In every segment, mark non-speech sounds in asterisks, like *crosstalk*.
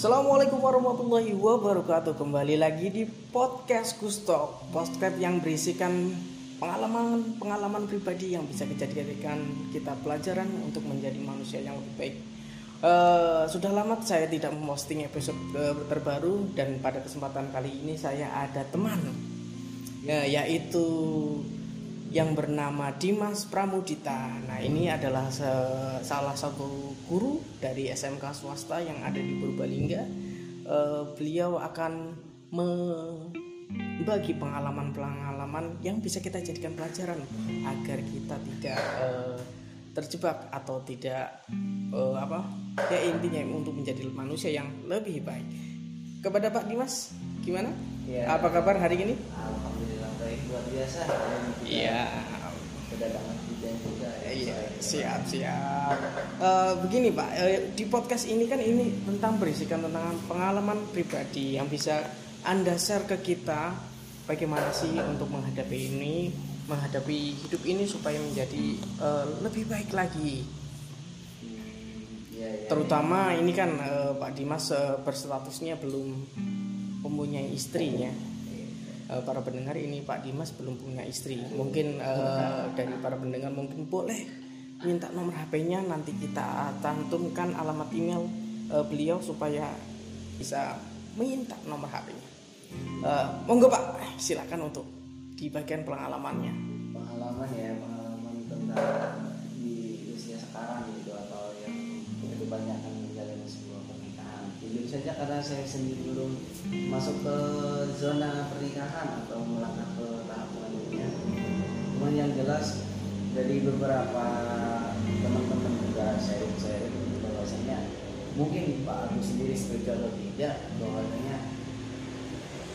Assalamualaikum warahmatullahi wabarakatuh. Kembali lagi di podcast Gusto Podcast yang berisikan pengalaman-pengalaman pribadi Yang bisa kita jadikan kita pelajaran untuk menjadi manusia yang lebih baik. Uh, sudah lama saya tidak memposting episode uh, terbaru dan pada kesempatan kali ini saya ada teman. Ya, yaitu yang bernama Dimas Pramudita. Nah ini adalah salah satu guru dari SMK swasta yang ada di Purbalingga. Uh, beliau akan membagi pengalaman-pengalaman yang bisa kita jadikan pelajaran agar kita tidak uh, terjebak atau tidak uh, apa ya intinya untuk menjadi manusia yang lebih baik kepada Pak Dimas gimana ya. apa kabar hari ini biasa iya kedatangan hujan juga ya, iya siap siap uh, begini Pak uh, di podcast ini kan ini tentang berisikan tentang pengalaman pribadi yang bisa anda share ke kita bagaimana sih untuk menghadapi ini menghadapi hidup ini supaya menjadi uh, lebih baik lagi. Hmm, ya, ya, Terutama ya. ini kan uh, Pak Dimas uh, berstatusnya belum mempunyai istrinya. Uh, para pendengar ini Pak Dimas belum punya istri. Mungkin uh, dari para pendengar mungkin boleh minta nomor HP-nya nanti kita cantumkan alamat email uh, beliau supaya bisa minta nomor HP-nya. Uh, monggo Pak, silakan untuk di bagian pengalamannya pengalaman ya pengalaman tentang saja karena saya sendiri belum masuk ke zona pernikahan atau melangkah ke tahap selanjutnya. Cuman yang jelas dari beberapa teman-teman juga saya saya bahwasanya mungkin Pak Agus sendiri setuju atau tidak bahwasanya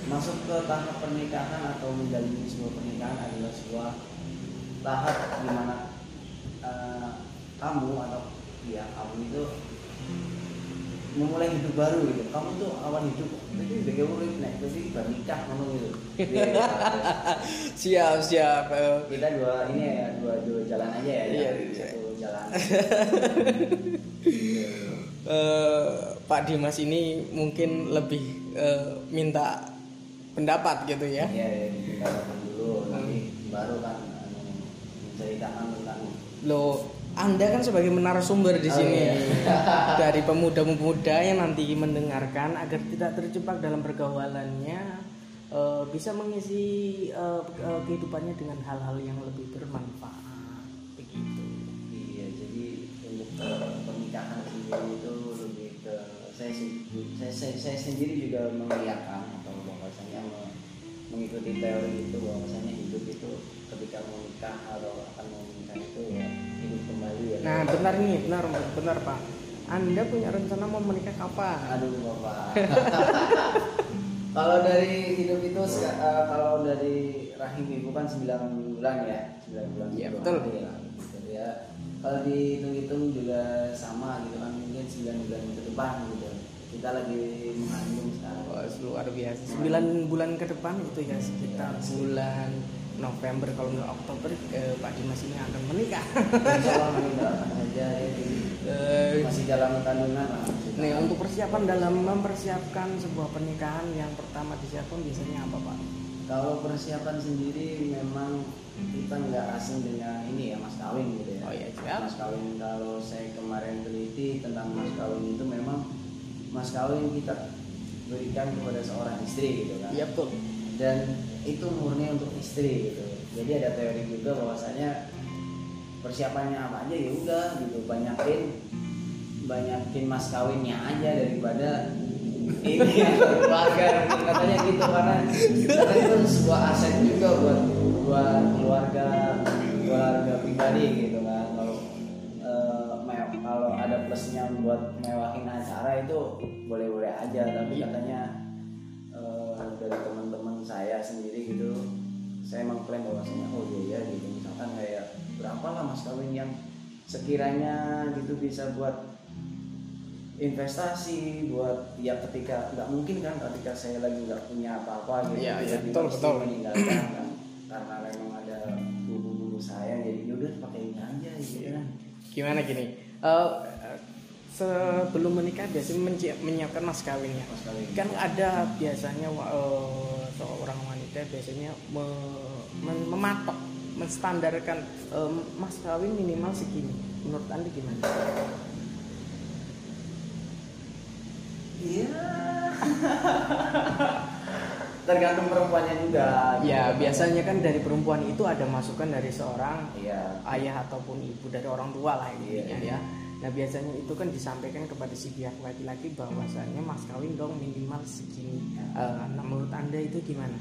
masuk ke tahap pernikahan atau menjalani sebuah pernikahan adalah sebuah tahap di mana uh, kamu atau ya kamu itu memulai hidup baru gitu. Kamu tuh awal hidup. Itu sebagai urip nih jadi bernikah kamu gitu. *laughs* Siap siap. Kita dua ini ya dua dua jalan aja ya. Iya, iya. satu jalan. Uh, *laughs* Pak Dimas ini mungkin lebih uh, minta pendapat gitu ya. Iya ya, pendapat dulu. Nanti baru kan menceritakan tentang lo anda kan sebagai menarasumber di oh, sini iya. *laughs* dari pemuda-pemuda yang nanti mendengarkan agar tidak terjebak dalam pergaulannya uh, bisa mengisi uh, uh, kehidupannya dengan hal-hal yang lebih bermanfaat begitu. Iya, jadi untuk uh, pernikahan sendiri itu lebih ke saya, saya, saya, saya sendiri juga mengiyakan mengikuti teori itu bahwasanya hidup itu ketika mau nikah atau akan mau menikah itu ya hidup kembali ya. Nah benar nih benar benar pak. Anda punya rencana mau menikah kapan? Aduh bapak. *laughs* kalau dari hidup itu uh, kalau dari rahim ibu kan 9 bulan ya 9 bulan. Iya betul. Ya, gitu ya. Kalau dihitung-hitung juga sama gitu kan mungkin 9 bulan ke depan gitu kita lagi mengandung sekarang oh, luar biasa sembilan bulan ke depan itu ya sekitar ya. bulan November kalau nggak Oktober eh, Pak Dimas ini akan menikah. Insyaallah *laughs* menikah aja ya, eh, masih dalam kandungan lah nih untuk persiapan dalam mempersiapkan sebuah pernikahan yang pertama disiapkan biasanya apa Pak? Kalau persiapan sendiri memang kita nggak asing dengan ini ya mas kawin gitu ya. Oh iya siap mas kawin kalau saya kemarin teliti tentang mas kawin itu memang mas kawin kita berikan kepada seorang istri gitu kan. Iya betul. Dan itu murni untuk istri gitu. Jadi ada teori juga bahwasanya persiapannya apa aja ya udah gitu. Banyakin banyakin mas kawinnya aja daripada ini keluarga. Katanya gitu karena karena itu sebuah aset juga buat buat keluarga keluarga pribadi gitu ada plusnya buat mewahin acara itu boleh-boleh aja tapi iya. katanya uh, dari teman-teman saya sendiri gitu. Saya mengklaim bahwasanya oh iya ya gitu. Misalkan kayak berapa lah mas kawin yang sekiranya gitu bisa buat investasi buat ya ketika nggak mungkin kan ketika saya lagi nggak punya apa-apa gitu ya, ya, betul betul. meninggalkan kan karena memang ada bumbu-bumbu saya jadi yaudah pakai ini aja gitu ya. gimana gini? Uh, sebelum menikah biasanya menyi- menyiapkan mas kawinnya Mas kawin. kan ada biasanya eh, seorang wanita biasanya me- men- mematok menstandarkan eh, mas kawin minimal segini menurut anda gimana Iya. *laughs* Tergantung perempuannya juga. ya gitu. biasanya kan dari perempuan itu ada masukan dari seorang Iya. ayah ataupun ibu dari orang tua lah intinya Iya. ya nah biasanya itu kan disampaikan kepada si pihak laki-laki bahwasanya mas kawin dong minimal segini Eh, nah menurut anda itu gimana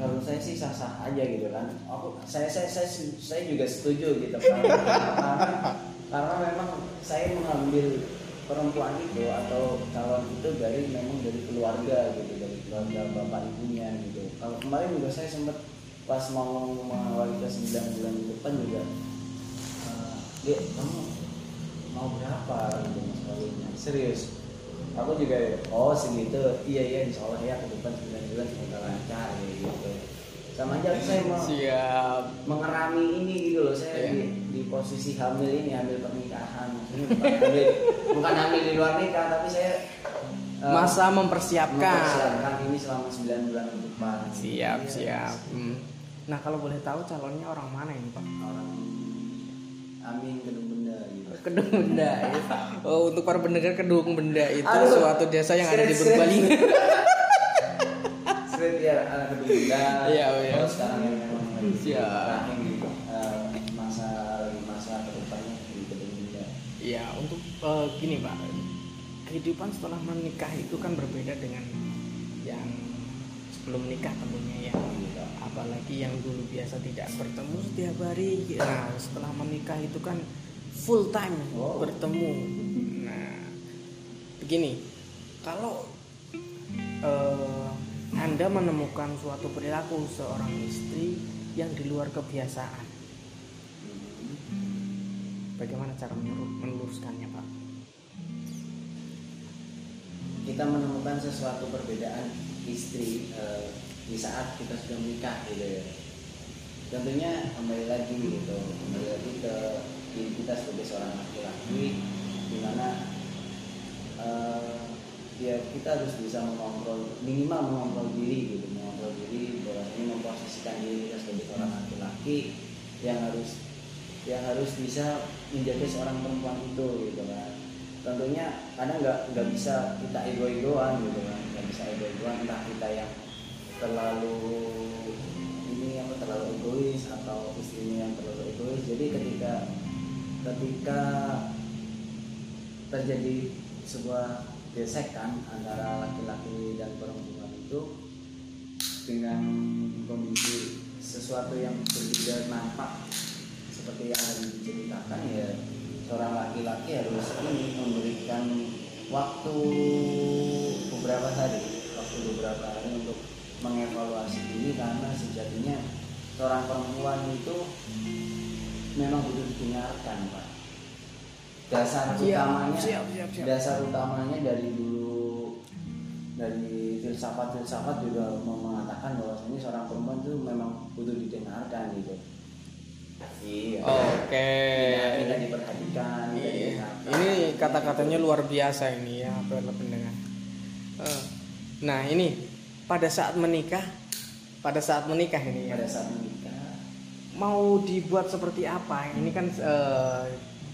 Kalau saya sih sah-sah aja gitu kan. Aku saya saya saya, saya juga setuju gitu karena, karena *laughs* karena memang saya mengambil perempuan itu atau calon itu dari memang dari keluarga gitu dari keluarga bapak ibunya gitu. Kalau kemarin juga saya sempat pas mau mengawali ke 9 bulan depan juga Dek, kamu mau berapa gitu mas kawinnya serius. Aku juga oh segitu. Iya iya insya Allah ya ke depan 9 bulan semoga lancar kayak gitu. Sama aja saya mau siap. mengerami ini gitu loh saya Iya. di, di posisi hamil ini hamil pernikahan. Bukan hamil bukan hamil di luar nikah tapi saya eh, masa mempersiapkan. mempersiapkan ini selama 9 bulan ke depan. Siap Iya. siap. Hmm. nah kalau boleh tahu calonnya orang mana ini pak? Orang amin gedung benda gitu kedung benda ya. oh untuk para pendengar kedung benda itu Aduh. suatu desa yang ada di Purbalingga Street ya anak gedung benda Iya, iya. Terus sekarang yang memang lagi Siap. eh, masa lagi masa ke depannya di gedung benda ya untuk eh, gini pak kehidupan setelah menikah itu kan berbeda dengan yang sebelum nikah tentunya ya. Apalagi yang dulu biasa tidak bertemu setiap hari. Nah setelah menikah itu kan full time Wow. bertemu. Nah begini kalau eh, anda menemukan suatu perilaku seorang istri yang di luar kebiasaan bagaimana cara meluruskannya pak? Kita menemukan sesuatu perbedaan istri eh, di saat kita sudah menikah gitu ya. Tentunya kembali lagi gitu. Kembali lagi ke diri kita sebagai seorang laki-laki di mana eh, ya kita harus bisa mengontrol minimal mengontrol diri gitu. Mengontrol diri ini memposisikan diri kita sebagai seorang laki-laki yang harus yang harus bisa menjaga seorang perempuan itu gitu kan. Tentunya kadang nggak nggak bisa kita ego-egoan gitu kan. Nggak bisa ego-egoan entah kita yang terlalu ini apa terlalu egois atau istrinya yang terlalu egois. Jadi ketika ketika terjadi sebuah gesekan antara laki-laki dan perempuan itu dengan kondisi sesuatu yang berbeda nampak seperti yang diceritakan ya seorang laki-laki harus ini memberikan waktu beberapa hari waktu beberapa hari untuk mengevaluasi diri karena sejatinya seorang perempuan itu memang butuh didengarkan pak dasar Siap, utamanya siap, siap, siap. dasar utamanya dari dulu dari filsafat filsafat juga mengatakan bahwasanya seorang perempuan itu memang butuh didengarkan gitu iya oke tidak, tidak diperhatikan tidak Iya. Ini kata-katanya luar biasa ini ya para pendengar. Eh, Nah ini pada saat menikah, pada saat menikah ini ya, pada saat menikah mau dibuat seperti apa? Ini kan eh,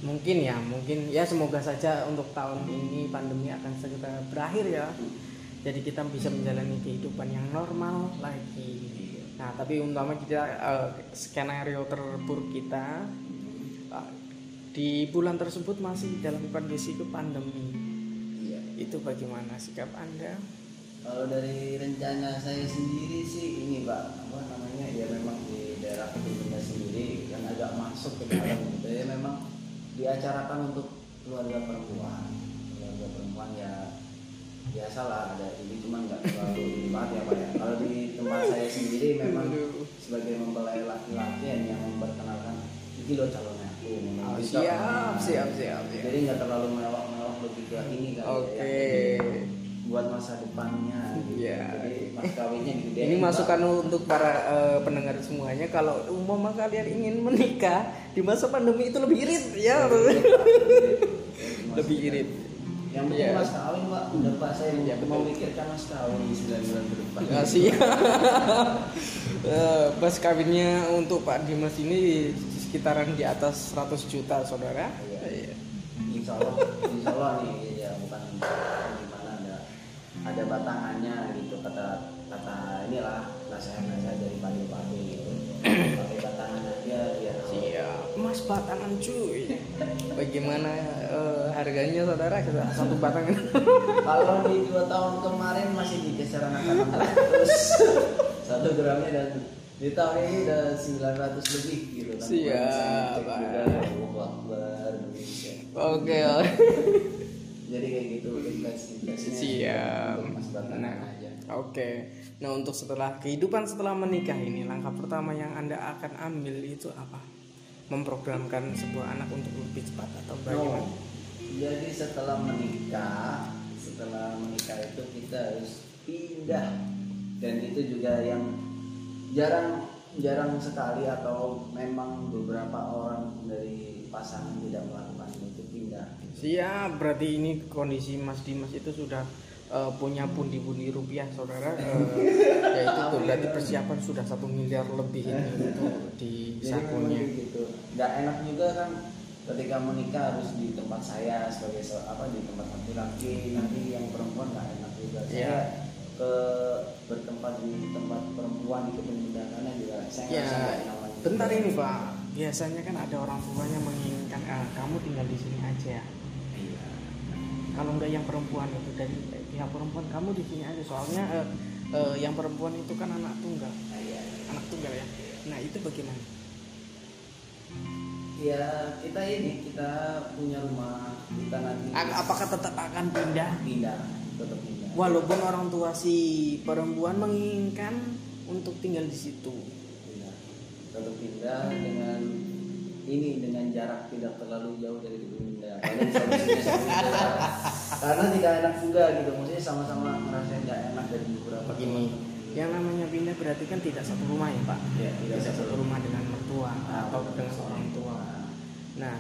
mungkin ya, mungkin ya semoga saja untuk tahun ini pandemi akan segera berakhir ya. Jadi kita bisa menjalani kehidupan yang normal lagi. Nah tapi umpama kita eh, skenario terburuk kita eh, di bulan tersebut masih dalam kondisi ke pandemi. iya Itu bagaimana sikap anda? Kalau dari rencana saya sendiri sih ini pak. Apa namanya? Ya memang di daerah Kedungnya sendiri yang agak masuk ke dalam gitu ya memang diacarakan untuk keluarga perempuan. Keluarga perempuan ya biasalah ada ini cuman nggak terlalu ini banget ya pak ya. Kalau di tempat saya sendiri memang sebagai mempelai laki-laki yang memperkenalkan ini loh calonnya aku. Oh, siap, siap, siap, siap. jadi nggak terlalu mewah-mewah lebih ke ini kan Oke. Buat masa depannya gitu. Iya. jadi mas kawinnya gede Ini masukan untuk para eh, pendengar semuanya kalau umpama kalian ingin menikah di masa pandemi itu lebih irit ya. lebih irit yang penting Iya. mas kawin pak udah pak saya Iya, betul. memikirkan mas kawin di 9 bulan ke depan Kasih. *laughs* Eh, Pas kawinnya untuk Pak Dimas ini sekitaran di atas 100 juta, saudara. Iya. Iya. insya Allah insya Allah nih ya bukan ada batangannya gitu kata kata inilah nasihat nasihat dari Pak Bupati gitu *clears throat* pakai batangan aja ya Siap. Mas batangan cuy. Bagaimana eh, harganya saudara? Satu batangan. *laughs* kalau di dua tahun kemarin masih di kisaran angka 600 satu gramnya dan di tahun ini udah 900 lebih gitu kan Siap, Indonesia Oke. Jadi kayak gitu inflasinya Siap. batangan Nah, aja Oke. Nah, untuk setelah kehidupan setelah menikah ini, langkah pertama yang Anda akan ambil itu apa? Memprogramkan sebuah anak untuk lebih cepat atau bagaimana? No. Jadi setelah menikah, setelah menikah itu kita harus pindah dan itu juga yang jarang jarang sekali atau memang beberapa orang dari pasangan tidak melakukan. Siap, berarti ini kondisi Mas Dimas itu sudah eh, punya pundi-pundi rupiah, saudara. Eh, ya itu tuh, berarti persiapan sudah satu miliar lebih ini untuk di sakunya. gitu. Nggak enak juga kan ketika menikah harus di tempat saya sebagai se- apa di tempat laki-laki nanti yang perempuan nggak enak juga. Saya Iya. ke bertempat di tempat perempuan di kebun binatangnya juga saya Ya, ngerasa nggak nyaman. bentar ini Pak. Biasanya kan ada orang tuanya menginginkan ah, kamu tinggal di sini aja. Iya. Kalau enggak yang perempuan itu dari pihak perempuan kamu di sini aja. Soalnya eh, eh, yang perempuan itu kan anak tunggal, iya. anak tunggal ya. Nah itu bagaimana? Ya kita ini kita punya rumah kita nanti Apakah tetap akan pindah? pindah tetap pindah. Walaupun orang tua si perempuan menginginkan untuk tinggal di situ. pindah tetap pindah dengan ini dengan jarak tidak terlalu jauh dari pindah karena tidak enak juga gitu maksudnya sama-sama ngerasain nggak enak dari beberapa Begini, yang namanya pindah berarti kan tidak satu rumah ya Pak? ya tidak Tidak satu rumah dengan mertua Ah, atau dengan orang tua. Nah,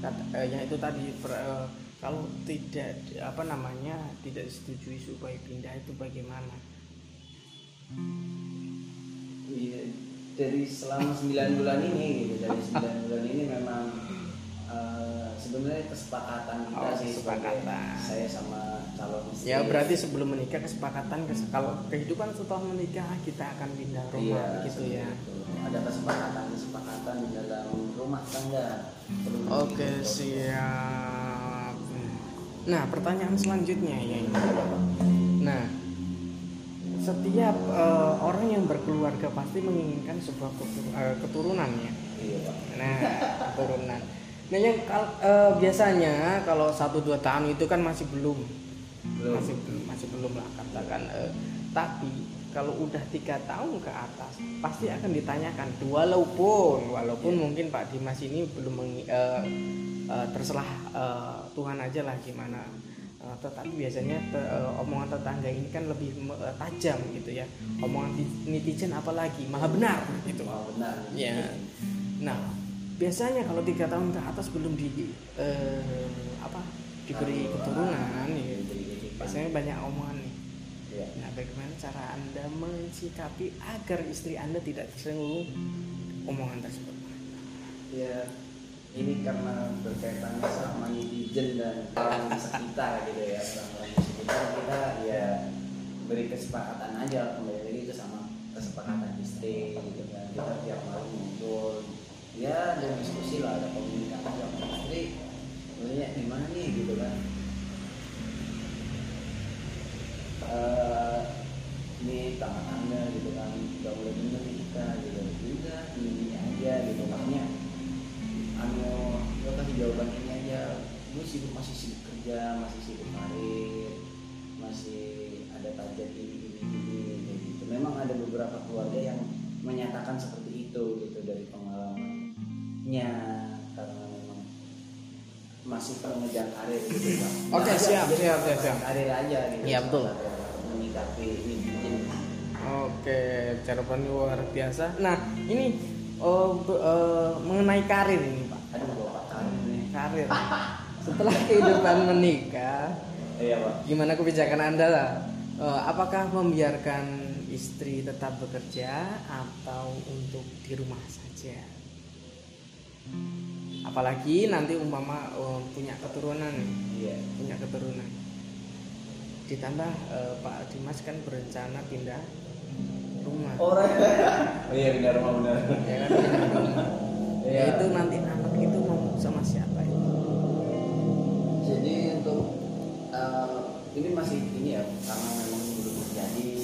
kata, eh, yang itu tadi per- eh, kalau tidak apa namanya tidak disetujui supaya pindah itu bagaimana? Iya, dari selama 9 bulan ini gitu dari 9 bulan ini memang sebenarnya kesepakatan kita Oh, sih kesepakatan. saya sama calon istri Ya berarti sebelum menikah kesepakatan kes- kalau kehidupan setelah menikah kita akan pindah rumah Iya, begitu ya. itu. ada kesepakatan kesepakatan dalam rumah tangga Oke dibikin. siap. Nah pertanyaan selanjutnya ya ini. Nah setiap eh, orang yang berkeluarga pasti menginginkan sebuah ketur- eh, keturunan ya. iya pak Nah keturunan. Nah yang kal- eh, biasanya kalau satu dua tahun itu kan masih belum, Belum. masih belum masih belum lah katakan. eh, tapi kalau udah tiga tahun ke atas pasti akan ditanyakan. Walaupun walaupun Iya. mungkin Pak Dimas ini belum mengi- eh, eh, terserah eh, Tuhan aja lah gimana. Eh, tetapi biasanya te- eh, omongan tetangga ini kan lebih eh, tajam gitu ya. Omongan netizen apalagi maha benar gitu. Wah, benar Ya. Nah, biasanya kalau tiga tahun ke atas belum di eh, apa diberi keturunan, ya, biasanya banyak omongan nih. Iya. Nah, bagaimana cara anda mensikapi agar istri anda tidak tersinggung omongan tersebut? ya ini karena berkaitan sama netizen dan orang sekitar gitu ya orang-orang di sekitar kita ya beri kesepakatan aja kembali lagi ke sama kesepakatan istri gitu kan kita tiap malam ngumpul ya ada diskusi lah ada komunikasi sama istri. Maksudnya gimana nih gitu kan. Eh, ini tangan anda gitu kan. Gak boleh bener kita gitu. Udah ini aja gitu. Makanya anu lo kasih jawaban ini aja. Gue sibuk masih sibuk kerja masih sibuk karir masih ada target ini ini ini gitu. Memang ada beberapa keluarga yang menyatakan seperti itu gitu dari pengalamannya karena memang masih pengejar karir gitu Bang. Oke, Nggak siap, siap, siap, siap. karir aja gitu Iya, betul. menyikapi netizen Oke, jawaban luar biasa. Nah, ini be- eh, mengenai karir ini pak. aduh bapak karir nih Karir. setelah kehidupan menikah iya pak gimana kebijakan anda lah Eh, apakah membiarkan istri tetap bekerja atau untuk di rumah saja apalagi nanti umpama eh, punya keturunan iya. Punya keturunan. Ditambah eh, Pak Dimas kan berencana pindah rumah. Orang. Oh iya benar mau benar. Ya kan pindah rumah. Iya. ya itu nanti anak itu mau sama siapa itu? Jadi untuk eh, ini masih ini ya karena memang belum terjadi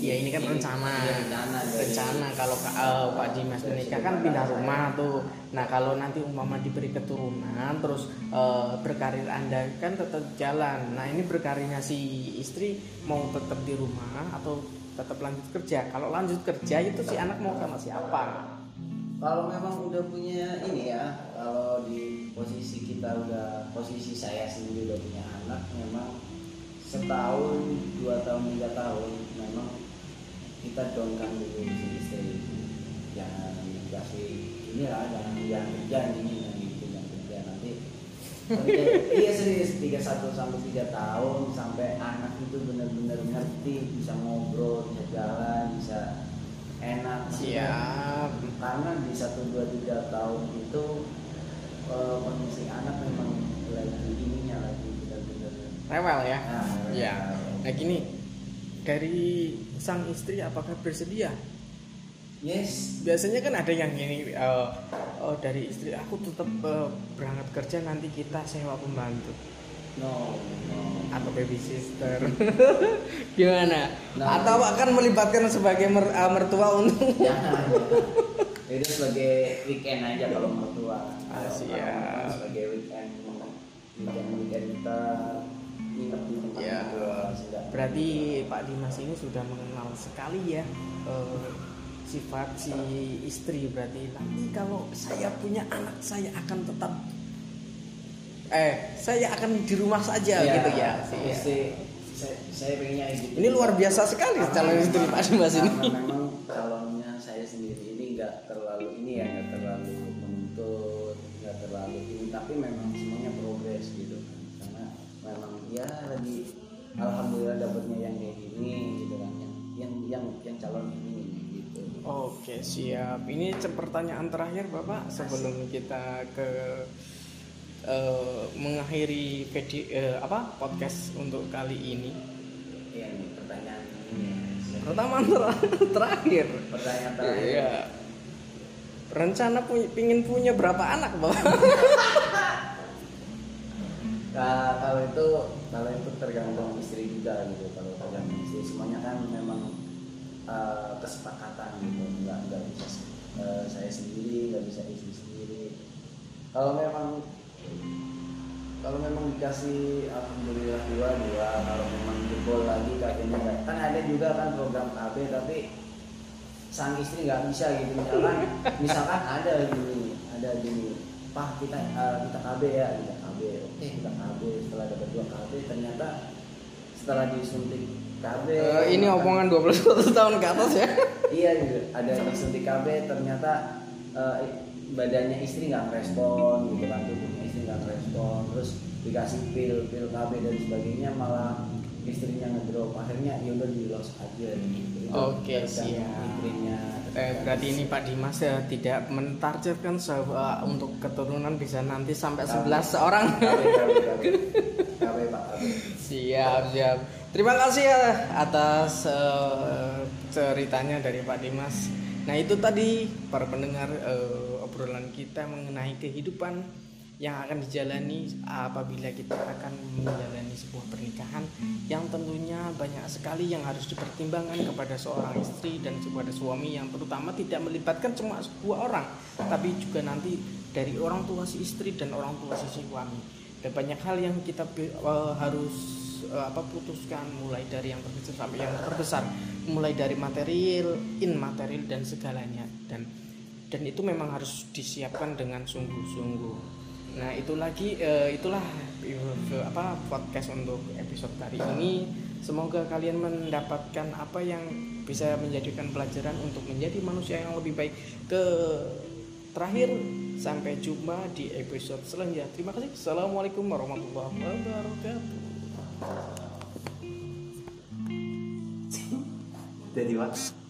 ya ini kan rencana. Iya, rencana dari- rencana kalau eh, Pak Dimas menikah kan pindah rumah tuh. Nah kalau nanti umpama diberi keturunan terus eh, berkarir anda kan tetap jalan. Nah ini berkarirnya si istri mau tetap di rumah atau tetap lanjut kerja? Kalau lanjut kerja itu si anak mau sama siapa? Kalau memang udah punya ini ya kalau di posisi kita udah posisi saya sendiri udah punya anak memang setahun dua tahun tiga tahun memang kita dongkan dulu si istri jangan dikasih inilah jangan jangan kerja ini yang gitu jangan kerja nanti iya serius tiga satu sampai tiga tahun sampai anak itu benar-benar ngerti bisa ngobrol bisa jalan bisa enak. Siap. Karena di satu dua tiga tahun itu eh, kondisi anak memang lagi ininya lagi rewel ya. Nah, ya nah gini. Dari sang istri apakah bersedia? Yes. Biasanya kan ada yang ini eh, oh, dari istri aku tetap eh, berangkat kerja nanti kita sewa pembantu. No no. Atau baby sister. *laughs* Gimana? Nah. atau akan melibatkan sebagai mer- eh, mertua untuk jangan jangan. itu sebagai weekend aja kalau mertua. Ah, Kalau sebagai weekend. Weekend weekend kita berarti Pak Dimas ini sudah mengenal sekali ya eh, sifat si istri berarti. Nanti kalau saya punya anak saya akan tetap eh saya akan di rumah saja gitu ya. Iya. Istri, saya, saya pengennya gitu ini luar biasa sekali calon istri Pak Dimas ini. memang calonnya saya sendiri ini nggak terlalu ini ya nggak terlalu menuntut nggak terlalu ini tapi memang semuanya progres gitu. Kan karena memang ya lagi alhamdulillah dapatnya yang kayak gini gitu kan yang yang yang, yang calon ini gitu Oke siap. Ini pertanyaan terakhir Bapak sebelum kita ke eh, mengakhiri video eh, apa podcast untuk kali ini. Iya nih pertanyaan ini Pertama ter- terakhir. pertanyaan *laughs* terakhir Iya. Rencana punya, pingin punya berapa anak Bapak? *laughs* Nah, kalau itu kalau itu tergantung istri juga gitu. Kalau tergantung istri semuanya kan memang eh, kesepakatan gitu. Nggak nggak bisa eh, saya sendiri nggak bisa istri sendiri. Kalau memang kalau memang dikasih alhamdulillah dua dua. Kalau memang jebol lagi kakeknya nggak. Kan ada juga kan program KB tapi sang istri nggak bisa gitu. Misalkan misalkan ada gini ada gini. Pak kita eh, kita KB ya KB oke kita KB setelah dapat dua KB ternyata setelah disuntik KB Eh, ini omongan 21 tahun ke atas ya. *laughs* iya gitu. Ada disuntik KB ternyata eh, badannya istri nggak respon gitu kan. Tubuhnya istri nggak respon terus dikasih pil pil KB dan sebagainya malah istrinya ngedrop. Akhirnya ya udah di loss aja gitu. Itu Oke, tergantung siap. istrinya Eh, berarti ini Pak Dimas ya tidak mentargetkan eh, untuk keturunan bisa nanti sampai 11 seorang. KB KB KB KB pak KB Siap, siap. Terima kasih ya atas eh, ceritanya dari Pak Dimas. Nah, itu tadi para pendengar eh, obrolan kita mengenai kehidupan yang akan dijalani apabila kita akan menjalani sebuah pernikahan yang tentunya banyak sekali yang harus dipertimbangkan kepada seorang istri dan kepada suami yang terutama tidak melibatkan cuma sebuah orang tapi juga nanti dari orang tua si istri dan orang tua si suami. Dan banyak hal yang kita eh, harus eh, apa putuskan mulai dari yang terkecil sampai yang terbesar mulai dari material immaterial dan segalanya. Dan dan itu memang harus disiapkan dengan sungguh-sungguh nah itu lagi eh, itulah eh, apa podcast untuk episode kali ini semoga kalian mendapatkan apa yang bisa menjadikan pelajaran untuk menjadi manusia yang lebih baik ke terakhir Sampai jumpa di episode selanjutnya. Terima kasih. Assalamualaikum warahmatullahi wabarakatuh. Jadi, Pak.